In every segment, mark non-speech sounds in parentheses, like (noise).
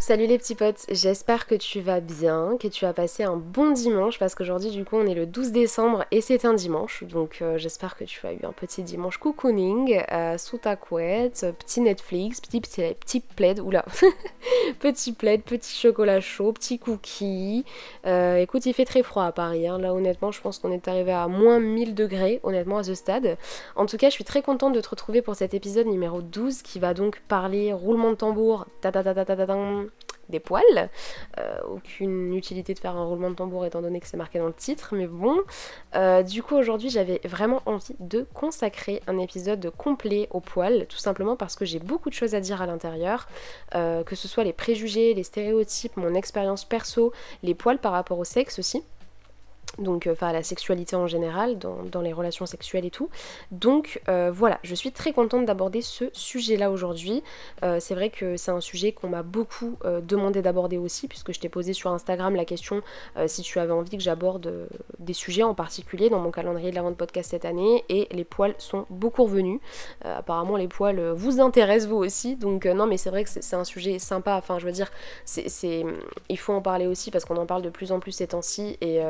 Salut les petits potes, j'espère que tu vas bien, que tu as passé un bon dimanche parce qu'aujourd'hui du coup on est le 12 décembre et c'est un dimanche donc euh, j'espère que tu as eu un petit dimanche cocooning euh, sous ta couette, petit Netflix, petit, petit, petit plaid, oula, (laughs) petit plaid, petit chocolat chaud, petit cookie. Euh, écoute il fait très froid à Paris, hein. là honnêtement je pense qu'on est arrivé à moins 1000 degrés honnêtement à ce stade. En tout cas je suis très contente de te retrouver pour cet épisode numéro 12 qui va donc parler roulement de tambour, ta des poils. Euh, aucune utilité de faire un roulement de tambour étant donné que c'est marqué dans le titre, mais bon. Euh, du coup aujourd'hui j'avais vraiment envie de consacrer un épisode complet aux poils, tout simplement parce que j'ai beaucoup de choses à dire à l'intérieur, euh, que ce soit les préjugés, les stéréotypes, mon expérience perso, les poils par rapport au sexe aussi donc euh, enfin la sexualité en général, dans, les relations sexuelles et tout. Donc euh, voilà, je suis très contente d'aborder ce sujet-là aujourd'hui. Euh, c'est vrai que c'est un sujet qu'on m'a beaucoup demandé d'aborder aussi, puisque je t'ai posé sur Instagram la question si tu avais envie que j'aborde des sujets en particulier dans mon calendrier de la vente podcast cette année, et les poils sont beaucoup revenus. apparemment les poils vous intéressent vous aussi, donc non mais c'est vrai que c'est un sujet sympa, enfin je veux dire, c'est il faut en parler aussi parce qu'on en parle de plus en plus ces temps-ci et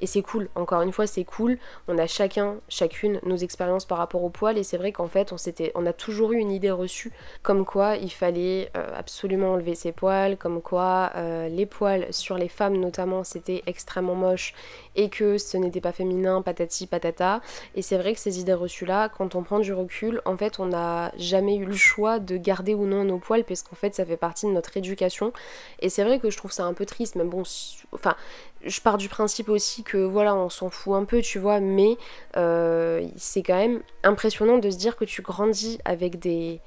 et c'est cool, encore une fois, c'est cool. On a chacun, chacune nos expériences par rapport aux poils. Et c'est vrai qu'en fait, on, on a toujours eu une idée reçue comme quoi il fallait euh, absolument enlever ses poils, comme quoi euh, les poils sur les femmes notamment c'était extrêmement moche et que ce n'était pas féminin, patati patata. Et c'est vrai que ces idées reçues-là, quand on prend du recul, en fait, on n'a jamais eu le choix de garder ou non nos poils, parce qu'en fait, ça fait partie de notre éducation. Et c'est vrai que je trouve ça un peu triste, mais bon, enfin, je pars du principe aussi que voilà, on s'en fout un peu, tu vois, mais euh, c'est quand même impressionnant de se dire que tu grandis avec des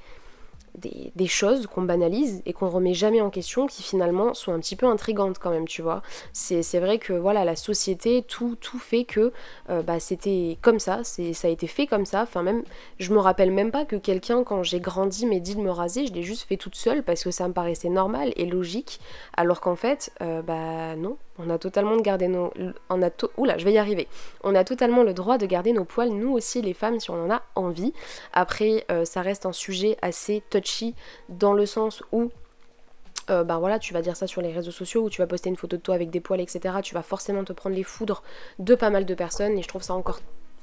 des, choses qu'on banalise et qu'on remet jamais en question qui finalement sont un petit peu intrigantes quand même, tu vois. C'est vrai que voilà, la société, tout, tout fait que euh, bah, c'était comme ça, ça a été fait comme ça. Enfin, même, je me rappelle même pas que quelqu'un, quand j'ai grandi, m'ait dit de me raser, je l'ai juste fait toute seule parce que ça me paraissait normal et logique, alors qu'en fait, euh, bah non, on a totalement de garder nos. On a Oula, je vais y arriver. On a totalement le droit de garder nos poils, nous aussi les femmes, si on en a envie. Après, euh, ça reste un sujet assez touchy dans le sens où euh, ben voilà, tu vas dire ça sur les réseaux sociaux où tu vas poster une photo de toi avec des poils, etc. Tu vas forcément te prendre les foudres de pas mal de personnes et je trouve ça encore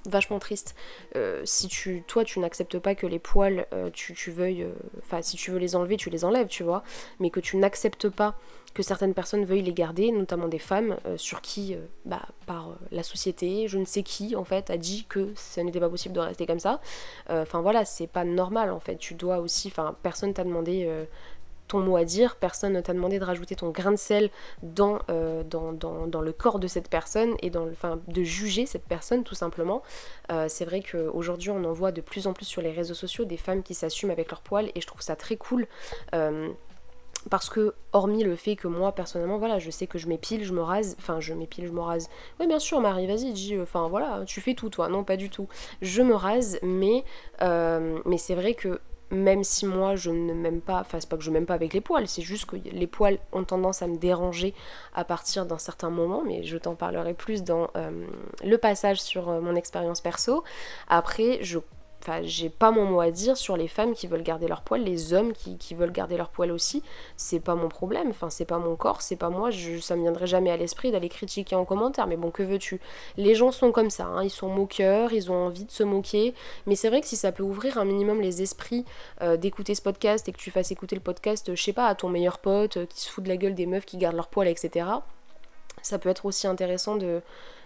vachement triste. Euh, si tu toi tu n'acceptes pas que les poils euh, tu, veuilles enfin si tu veux les enlever tu les enlèves tu vois. Mais que tu n'acceptes pas que certaines personnes veuillent les garder notamment des femmes sur qui bah, par la société je ne sais qui en fait a dit que ce n'était pas possible de rester comme ça. Enfin voilà c'est pas normal en fait. Tu dois aussi enfin personne t'a demandé ton mot à dire, personne ne t'a demandé de rajouter ton grain de sel dans, euh, dans, dans, le corps de cette personne et dans, enfin, de juger cette personne tout simplement. Euh, c'est vrai qu'aujourd'hui on en voit de plus en plus sur les réseaux sociaux des femmes qui s'assument avec leurs poils et je trouve ça très cool. Euh, parce que, hormis le fait que moi, personnellement, voilà, je sais que je m'épile, je me rase, enfin, je m'épile, je me rase. Oui, bien sûr, Marie, vas-y, dis, enfin, voilà, tu fais tout, toi. Non, pas du tout. Je me rase, mais, mais c'est vrai que même si moi je ne m'aime pas, enfin c'est pas que je m'aime pas avec les poils, c'est juste que les poils ont tendance à me déranger à partir d'un certain moment, mais je t'en parlerai plus dans euh, le passage sur euh, mon expérience perso. Après, je Enfin, j'ai pas mon mot à dire sur les femmes qui veulent garder leur poil, les hommes qui, veulent garder leur poil aussi. C'est pas mon problème, enfin, c'est pas mon corps, c'est pas moi, je, ça me viendrait jamais à l'esprit d'aller critiquer en commentaire. Mais bon, que veux-tu? Les gens sont comme ça, hein, ils sont moqueurs, ils ont envie de se moquer. Mais c'est vrai que si ça peut ouvrir un minimum les esprits euh, d'écouter ce podcast et que tu fasses écouter le podcast, je sais pas, à ton meilleur pote euh, qui se fout de la gueule des meufs qui gardent leur poil, etc. Ça peut être aussi intéressant de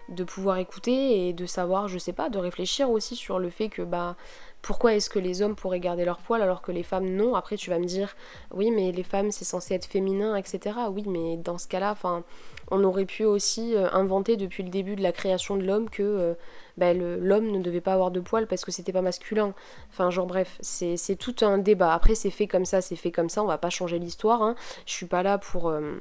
de pouvoir écouter et de savoir, je sais pas, de réfléchir aussi sur le fait que bah pourquoi est-ce que les hommes pourraient garder leur poil alors que les femmes non? Après tu vas me dire oui mais les femmes c'est censé être féminin etc. Oui mais dans ce cas-là, enfin on aurait pu aussi euh, inventer depuis le début de la création de l'homme que euh, bah, l'homme ne devait pas avoir de poils parce que c'était pas masculin. Enfin genre bref, c'est tout un débat. Après c'est fait comme ça, c'est fait comme ça, on va pas changer l'histoire. Hein. Je suis pas là pour... Euh,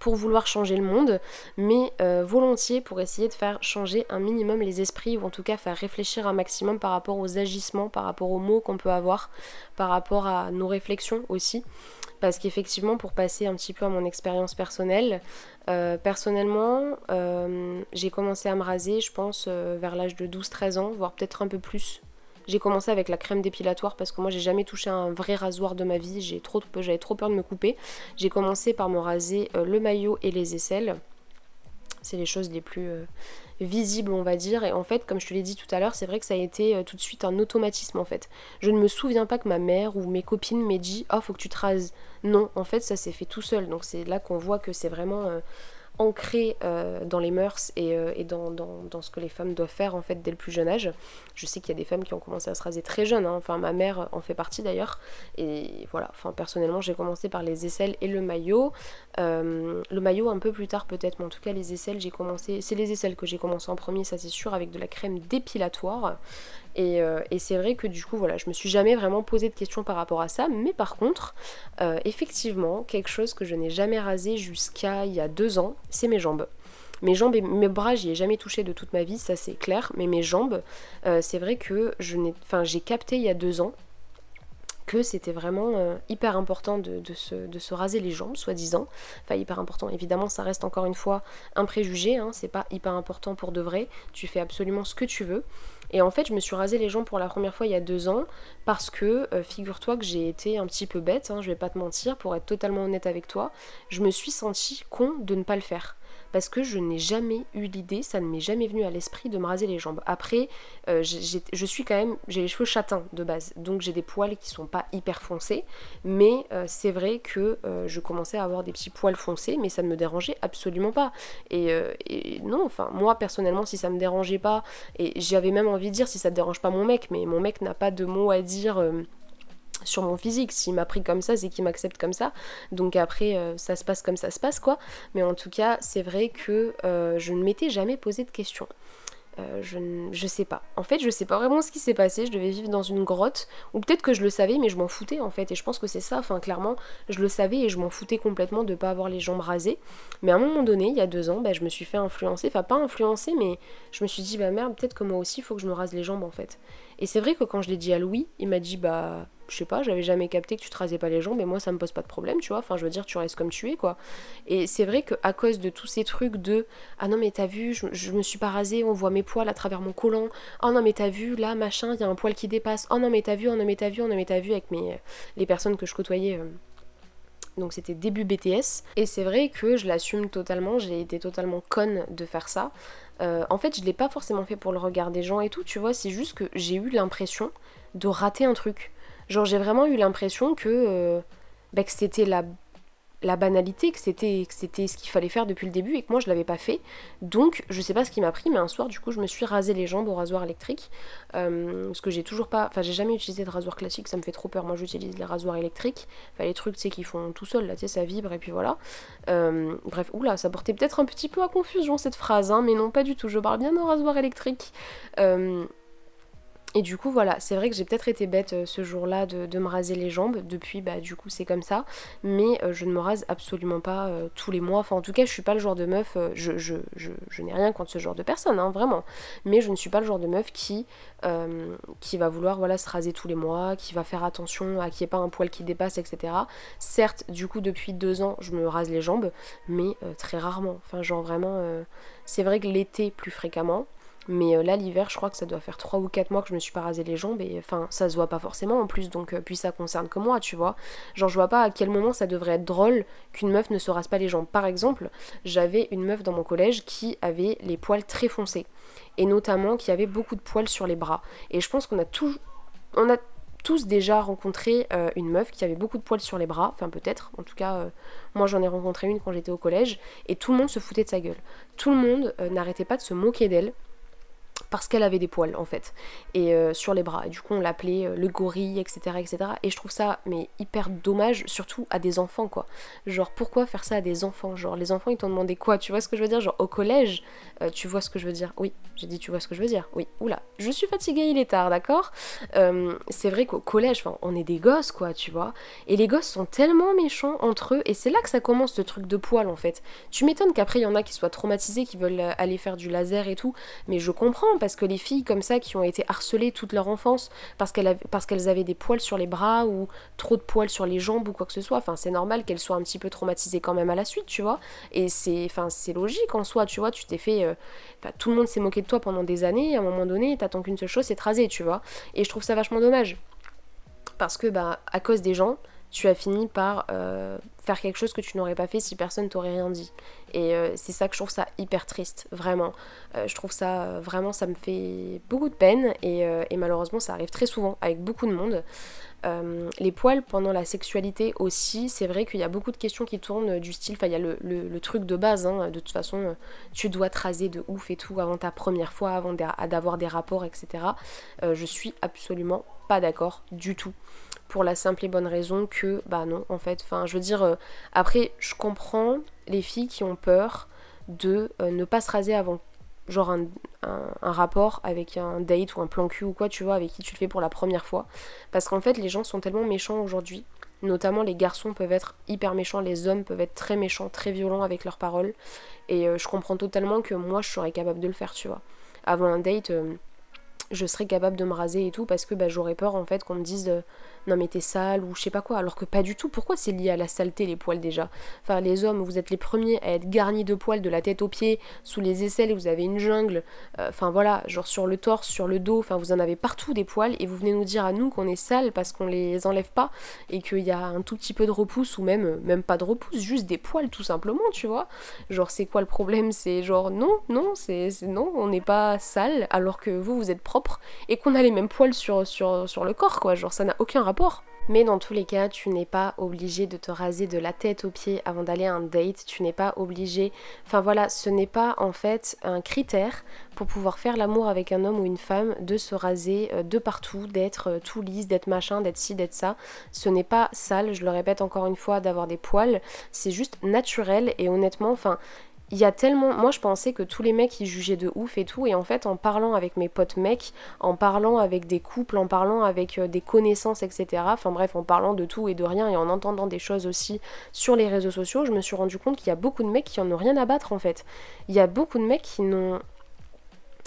pour vouloir changer le monde, mais euh, volontiers pour essayer de faire changer un minimum les esprits, ou en tout cas faire réfléchir un maximum par rapport aux agissements, par rapport aux mots qu'on peut avoir, par rapport à nos réflexions aussi. Parce qu'effectivement, pour passer un petit peu à mon expérience personnelle, euh, personnellement, euh, j'ai commencé à me raser, je pense, vers l'âge de 12-13 ans, voire peut-être un peu plus. J'ai commencé avec la crème dépilatoire parce que moi j'ai jamais touché un vrai rasoir de ma vie, j'ai trop, j'avais trop peur de me couper. J'ai commencé par me raser euh, le maillot et les aisselles. C'est les choses les plus euh, visibles, on va dire. Et en fait, comme je te l'ai dit tout à l'heure, c'est vrai que ça a été euh, tout de suite un automatisme en fait. Je ne me souviens pas que ma mère ou mes copines m'aient dit Oh, faut que tu te rases. Non, en fait, ça s'est fait tout seul. Donc c'est là qu'on voit que c'est vraiment ancré euh, dans les mœurs et, euh, dans, ce que les femmes doivent faire en fait dès le plus jeune âge. Je sais qu'il y a des femmes qui ont commencé à se raser très jeunes, hein. enfin ma mère en fait partie d'ailleurs. Et voilà, enfin personnellement j'ai commencé par les aisselles et le maillot. Euh, le maillot un peu plus tard peut-être, mais en tout cas les aisselles j'ai commencé, c'est les aisselles que j'ai commencé en premier, ça c'est sûr, avec de la crème dépilatoire. Euh, et, c'est vrai que du coup, voilà, je me suis jamais vraiment posé de questions par rapport à ça. Mais par contre, euh, effectivement, quelque chose que je n'ai jamais rasé jusqu'à il y a deux ans, c'est mes jambes. Mes jambes et mes bras, j'y ai jamais touché de toute ma vie, ça c'est clair. Mais mes jambes, euh, c'est vrai que je n'ai, enfin, j'ai capté il y a deux ans que c'était vraiment hyper important de, se, de, se, raser les jambes, soi-disant. Enfin, hyper important. Évidemment, ça reste encore une fois un préjugé, hein, c'est pas hyper important pour de vrai. Tu fais absolument ce que tu veux. Et en fait, je me suis rasé les jambes pour la première fois il y a deux ans parce que, euh, figure-toi que j'ai été un petit peu bête, hein, je vais pas te mentir, pour être totalement honnête avec toi, je me suis sentie con de ne pas le faire parce que je n'ai jamais eu l'idée, ça ne m'est jamais venu à l'esprit de me raser les jambes. Après, euh, je suis quand même, j'ai les cheveux châtains de base, donc j'ai des poils qui sont pas hyper foncés, mais euh, c'est vrai que euh, je commençais à avoir des petits poils foncés, mais ça ne me dérangeait absolument pas. Et, non, enfin, moi personnellement, si ça me dérangeait pas, et j'avais même envie de dire si ça ne dérange pas mon mec, mais mon mec n'a pas de mots à dire sur mon physique. S'il m'a pris comme ça, c'est qu'il m'accepte comme ça. Donc après, euh, ça se passe comme ça se passe, quoi. Mais en tout cas, c'est vrai que euh, je ne m'étais jamais posé de questions. Euh, je, je sais pas. En fait, je sais pas vraiment ce qui s'est passé. Je devais vivre dans une grotte. Ou peut-être que je le savais, mais je m'en foutais en fait. Et je pense que c'est ça. Enfin, clairement, je le savais et je m'en foutais complètement de pas avoir les jambes rasées. Mais à un moment donné, il y a deux ans, bah, je me suis fait influencer. Enfin, pas influencer, mais je me suis dit, bah merde, peut-être que moi aussi, il faut que je me rase les jambes en fait. Et c'est vrai que quand je l'ai dit à Louis, il m'a dit, bah je sais pas, j'avais jamais capté que tu te rasais pas les jambes, mais moi ça me pose pas de problème, tu vois. Enfin, je veux dire, tu restes comme tu es, quoi. Et c'est vrai qu'à cause de tous ces trucs de Ah non, mais t'as vu, je, me suis pas rasée, on voit mes poils à travers mon collant. Oh non, mais t'as vu, là, machin, il y a un poil qui dépasse. Oh non, mais t'as vu, oh non, mais t'as vu, oh non, mais t'as vu, avec mes, les personnes que je côtoyais. Euh, donc c'était début BTS. Et c'est vrai que je l'assume totalement, j'ai été totalement conne de faire ça. Euh, en fait, je l'ai pas forcément fait pour le regard des gens et tout, tu vois, c'est juste que j'ai eu l'impression de rater un truc. Genre j'ai vraiment eu l'impression que, euh, bah, que c'était la, la, banalité, que c'était ce qu'il fallait faire depuis le début et que moi je l'avais pas fait. Donc je sais pas ce qui m'a pris, mais un soir du coup je me suis rasé les jambes au rasoir électrique. Euh, parce que j'ai toujours pas. Enfin j'ai jamais utilisé de rasoir classique, ça me fait trop peur. Moi j'utilise les rasoirs électriques. Enfin les trucs tu sais qui font tout seul là, tu sais, ça vibre et puis voilà. Euh, bref, oula, ça portait peut-être un petit peu à confusion cette phrase, hein, mais non pas du tout. Je parle bien d'un rasoir électrique. Et du coup voilà, c'est vrai que j'ai peut-être été bête euh, ce jour-là de, me raser les jambes. Depuis bah du coup c'est comme ça. Mais euh, je ne me rase absolument pas euh, tous les mois. Enfin en tout cas je suis pas le genre de meuf, je, je, n'ai rien contre ce genre de personne, hein, vraiment. Mais je ne suis pas le genre de meuf qui, qui va vouloir voilà, se raser tous les mois, qui va faire attention à qu'il n'y ait pas un poil qui dépasse, etc. Certes, du coup depuis deux ans je me rase les jambes, mais très rarement. Enfin genre vraiment, c'est vrai que l'été plus fréquemment. Mais euh, là, l'hiver, je crois que ça doit faire 3 ou 4 mois que je me suis pas rasé les jambes. Et enfin, ça se voit pas forcément en plus. Donc, euh, puis ça concerne que moi, tu vois. Genre, je vois pas à quel moment ça devrait être drôle qu'une meuf ne se rase pas les jambes. Par exemple, j'avais une meuf dans mon collège qui avait les poils très foncés. Et notamment qui avait beaucoup de poils sur les bras. Et je pense qu'on a tous. Déjà rencontré euh, une meuf qui avait beaucoup de poils sur les bras, enfin peut-être, en tout cas moi j'en ai rencontré une quand j'étais au collège, et tout le monde se foutait de sa gueule. Tout le monde n'arrêtait pas de se moquer d'elle, parce qu'elle avait des poils en fait et euh, sur les bras. Et du coup on l'appelait euh, le gorille etc etc et je trouve ça mais hyper dommage surtout à des enfants quoi. Genre pourquoi faire ça à des enfants? Genre les enfants ils t'ont demandé quoi? Tu vois ce que je veux dire? Genre au collège euh, tu vois ce que je veux dire? Oui j'ai dit tu vois ce que je veux dire? Oui. Oula je suis fatiguée il est tard d'accord? C'est vrai qu'au collège on est des gosses quoi tu vois? Et les gosses sont tellement méchants entre eux et c'est là que ça commence ce truc de poils en fait. Tu m'étonnes qu'après il y en a qui soient traumatisés qui veulent aller faire du laser et tout mais je comprends, parce que les filles comme ça qui ont été harcelées toute leur enfance parce qu'elles avaient, des poils sur les bras ou trop de poils sur les jambes ou quoi que ce soit, enfin c'est normal qu'elles soient un petit peu traumatisées quand même à la suite, tu vois. Et c'est, enfin, c'est logique en soi, tu vois, tu t'es fait... Euh, tout le monde s'est moqué de toi pendant des années, à un moment donné, t'attends qu'une seule chose, c'est raser, tu vois. Et je trouve ça vachement dommage. Parce que, bah, à cause des gens, tu as fini par euh, faire quelque chose que tu n'aurais pas fait si personne t'aurait rien dit. Et euh, c'est ça que je trouve ça hyper triste, vraiment. Euh, je trouve ça, vraiment, ça me fait beaucoup de peine et, malheureusement ça arrive très souvent avec beaucoup de monde. les poils pendant la sexualité aussi, c'est vrai qu'il y a beaucoup de questions qui tournent du style, enfin il y a le, truc de base, hein, de toute façon tu dois te de ouf et tout avant ta première fois, avant d'avoir des rapports, etc. je suis absolument d'accord du tout pour la simple et bonne raison que, bah non, en fait, enfin, je veux dire, euh, après, je comprends les filles qui ont peur de euh, ne pas se raser avant, genre un, rapport avec un date ou un plan cul ou quoi, tu vois, avec qui tu le fais pour la première fois. Parce qu'en fait, les gens sont tellement méchants aujourd'hui. Notamment, les garçons peuvent être hyper méchants, les hommes peuvent être très méchants, très violents avec leurs paroles. Et euh, je comprends totalement que moi, je serais capable de le faire, tu vois. Avant un date, je serais capable de me raser et tout parce que bah, j'aurais peur en fait qu'on me dise non mais t'es sale ou je sais pas quoi, alors que pas du tout. Pourquoi c'est lié à la saleté les poils déjà? Enfin les hommes, vous êtes les premiers à être garnis de poils de la tête aux pieds, sous les aisselles, vous avez une jungle, euh, enfin voilà, genre sur le torse, sur le dos, enfin vous en avez partout des poils. Et vous venez nous dire à nous qu'on est sale parce qu'on les enlève pas et qu'il y a un tout petit peu de repousse ou même même pas de repousse, juste des poils tout simplement, tu vois. Genre c'est quoi le problème? C'est genre non, non, c'est non, on n'est pas sale alors que vous vous êtes propre et qu'on a les mêmes poils sur, sur, sur le corps quoi, genre ça n'a aucun mais dans tous les cas, tu n'es pas obligé de te raser de la tête aux pieds avant d'aller à un date. Tu n'es pas obligé. Enfin voilà, ce n'est pas en fait un critère pour pouvoir faire l'amour avec un homme ou une femme de se raser euh, de partout, d'être euh, tout lisse, d'être machin, d'être ci, d'être ça. Ce n'est pas sale, je le répète encore une fois, d'avoir des poils. C'est juste naturel et honnêtement, enfin, il y a tellement. Moi, je pensais que tous les mecs ils jugeaient de ouf et tout. Et en fait, en parlant avec mes potes mecs, en parlant avec des couples, en parlant avec euh, des connaissances, etc. Enfin bref, en parlant de tout et de rien et en entendant des choses aussi sur les réseaux sociaux, je me suis rendu compte qu'il y a beaucoup de mecs qui en ont rien à battre en fait. Il y a beaucoup de mecs qui n'ont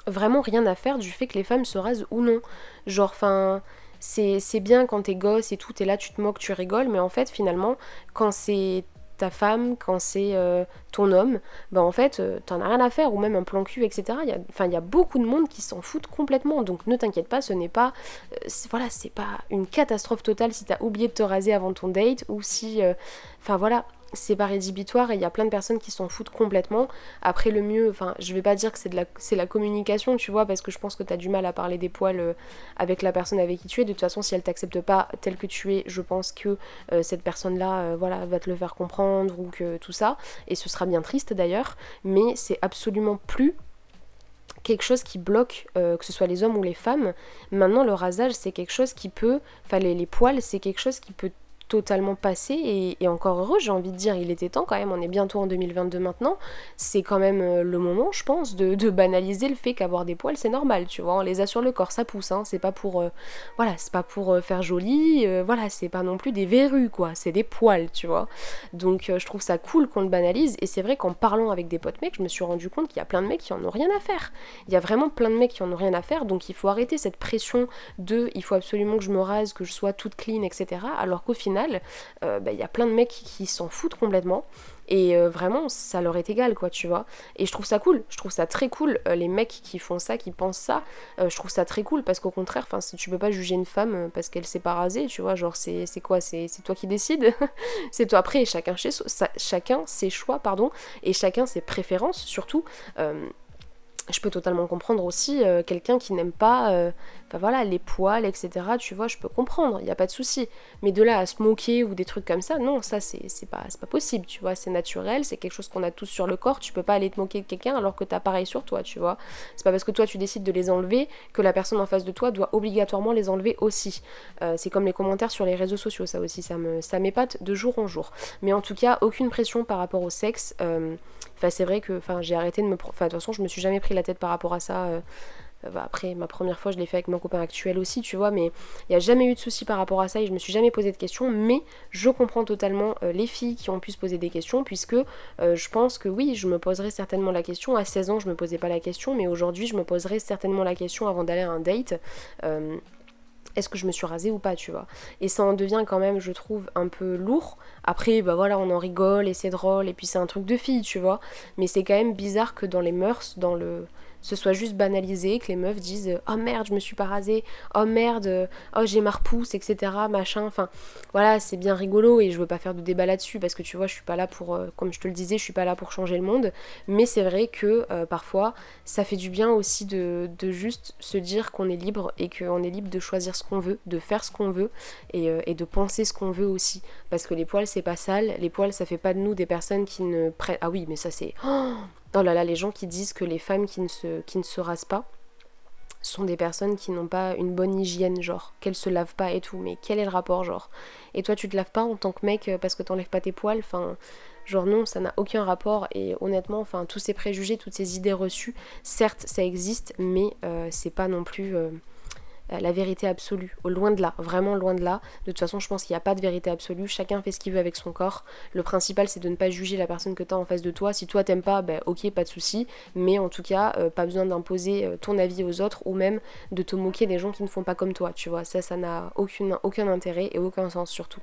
vraiment rien à faire du fait que les femmes se rasent ou non. Genre, enfin c'est bien quand t'es gosse et tout, t'es là, tu te moques, tu rigoles, mais en fait, finalement, quand c'est femme, quand c'est euh, ton homme, bah en fait, euh, t'en as rien à faire, ou même un plan cul, etc. Enfin, il y a beaucoup de monde qui s'en foutent complètement, donc ne t'inquiète pas, ce n'est pas, euh, voilà, c'est pas une catastrophe totale si t'as oublié de te raser avant ton date, ou si, enfin voilà, c'est pas rédhibitoire et il y a plein de personnes qui s'en foutent complètement. Après le mieux, enfin je vais pas dire que c'est la, la communication, tu vois, parce que je pense que t'as du mal à parler des poils euh, avec la personne avec qui tu es. De toute façon, si elle t'accepte pas tel que tu es, je pense que euh, cette personne-là, euh, voilà, va te le faire comprendre ou que tout ça. Et ce sera bien triste d'ailleurs, mais c'est absolument plus quelque chose qui bloque, que ce soit les hommes ou les femmes. Maintenant, le rasage, c'est quelque chose qui peut, enfin les poils, c'est quelque chose qui peut totalement passé et, encore heureux, j'ai envie de dire, il était temps quand même, on est bientôt en 2022 maintenant, c'est quand même euh, le moment, je pense, de, banaliser le fait qu'avoir des poils c'est normal, tu vois, on les a sur le corps, ça pousse, hein, c'est pas pour, euh, voilà, c'est pas pour euh, faire joli, voilà, c'est pas non plus des verrues, quoi, c'est des poils, tu vois, donc je trouve ça cool qu'on le banalise, et c'est vrai qu'en parlant avec des potes mecs, je me suis rendu compte qu'il y a plein de mecs qui en ont rien à faire, il y a vraiment plein de mecs qui en ont rien à faire, donc il faut arrêter cette pression de, il faut absolument que je me rase, que je sois toute clean, etc., alors qu'au final, euh, bah, il y a plein de mecs qui s'en foutent complètement. Et euh, vraiment, ça leur est égal, quoi, tu vois. Et je trouve ça cool, je trouve ça très cool, euh, les mecs qui font ça, qui pensent ça, je trouve ça très cool parce qu'au contraire, enfin, tu peux pas juger une femme parce qu'elle s'est pas rasée, tu vois, genre c'est quoi, c'est toi qui décides, (laughs) c'est toi. Après, chacun, chacun ses choix, pardon, et chacun ses préférences, surtout je peux totalement comprendre aussi euh, quelqu'un qui n'aime pas euh, voilà, les poils, etc. Tu vois, je peux comprendre, il n'y a pas de souci. Mais de là à se moquer ou des trucs comme ça, non, ça c'est pas, pas possible, tu vois. C'est naturel, c'est quelque chose qu'on a tous sur le corps. Tu peux pas aller te moquer de quelqu'un alors que t'as pareil sur toi, tu vois. C'est pas parce que toi tu décides de les enlever que la personne en face de toi doit obligatoirement les enlever aussi. Euh, c'est comme les commentaires sur les réseaux sociaux, ça aussi, ça me ça m'épate de jour en jour. Mais en tout cas, aucune pression par rapport au sexe. Enfin, c'est vrai que enfin, j'ai arrêté de me. Enfin, de toute façon, je me suis jamais pris la tête par rapport à ça. bah, après, ma première fois, je l'ai fait avec mon copain actuel aussi, tu vois, mais il n'y a jamais eu de souci par rapport à ça et je me suis jamais posé de questions. Mais je comprends totalement les filles qui ont pu se poser des questions, puisque je pense que oui, je me poserai certainement la question. À 16 ans, je me posais pas la question, mais aujourd'hui, je me poserai certainement la question avant d'aller à un date est-ce que je me suis rasée ou pas, tu vois. Et ça en devient quand même, je trouve, un peu lourd. Après, bah voilà, on en rigole et c'est drôle, et puis c'est un truc de fille, tu vois. Mais c'est quand même bizarre que dans les mœurs, dans le ce soit juste banalisé, que les meufs disent oh merde, je me suis pas rasée, oh merde, oh j'ai ma repousse, etc. machin. Enfin, voilà, c'est bien rigolo et je veux pas faire de débat là-dessus parce que tu vois, je suis pas là pour, euh, comme je te le disais, je suis pas là pour changer le monde. Mais c'est vrai que euh, parfois, ça fait du bien aussi de, juste se dire qu'on est libre et qu'on est libre de choisir ce qu'on veut, de faire ce qu'on veut et, euh, et, de penser ce qu'on veut aussi. Parce que les poils, c'est pas sale, les poils, ça fait pas de nous des personnes qui ne prennent. Ah oui, mais ça c'est. Oh Oh là là, les gens qui disent que les femmes qui ne se, qui ne se rasent pas sont des personnes qui n'ont pas une bonne hygiène, genre, qu'elles se lavent pas et tout. Mais quel est le rapport, genre? Et toi, tu te laves pas en tant que mec euh, parce que t'enlèves pas tes poils? Enfin, genre, non, ça n'a aucun rapport. Et honnêtement, enfin, tous ces préjugés, toutes ces idées reçues, certes, ça existe, mais euh, c'est pas non plus. Euh, la vérité absolue. Loin de là, vraiment loin de là. De toute façon, je pense qu'il n'y a pas de vérité absolue. Chacun fait ce qu'il veut avec son corps. Le principal, c'est de ne pas juger la personne que tu as en face de toi. Si toi t'aimes pas, ben ok, pas de souci. Mais en tout cas, euh, pas besoin d'imposer euh, ton avis aux autres ou même de te moquer des gens qui ne font pas comme toi. Tu vois, ça, ça n'a aucun intérêt et aucun sens surtout.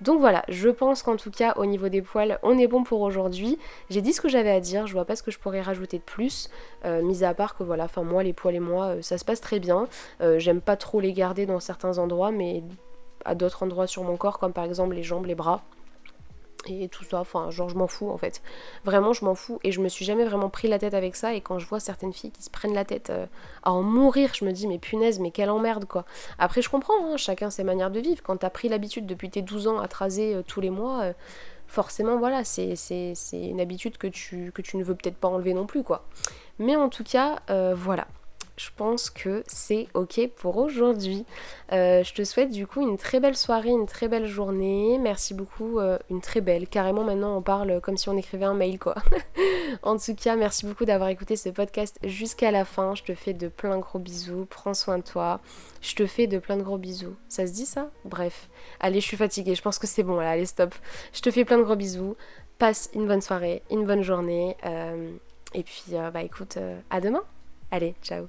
Donc voilà, je pense qu'en tout cas au niveau des poils, on est bon pour aujourd'hui. J'ai dit ce que j'avais à dire, je vois pas ce que je pourrais rajouter de plus, euh, mis à part que voilà, enfin moi les poils et moi, euh, ça se passe très bien. Euh, j'aime pas trop les garder dans certains endroits, mais à d'autres endroits sur mon corps, comme par exemple les jambes, les bras, et tout ça, enfin genre je m'en fous en fait. Vraiment je m'en fous et je me suis jamais vraiment pris la tête avec ça et quand je vois certaines filles qui se prennent la tête euh, à en mourir, je me dis mais punaise mais quelle emmerde quoi. Après je comprends, hein, chacun ses manières de vivre. Quand t'as pris l'habitude depuis tes 12 ans à te raser euh, tous les mois, euh, forcément voilà, c'est une habitude que tu, que tu ne veux peut-être pas enlever non plus quoi. Mais en tout cas, voilà je pense que c'est ok pour aujourd'hui. Euh, je te souhaite du coup une très belle soirée, une très belle journée. Merci beaucoup, euh, une très belle. Carrément maintenant on parle comme si on écrivait un mail quoi. (laughs) en tout cas, merci beaucoup d'avoir écouté ce podcast jusqu'à la fin. Je te fais de plein gros bisous. Prends soin de toi. Je te fais de plein de gros bisous. Ça se dit ça? Bref. Allez, je suis fatiguée. Je pense que c'est bon là. Allez, stop. Je te fais plein de gros bisous. Passe une bonne soirée, une bonne journée. Euh, et puis, bah écoute, à demain. Allez, ciao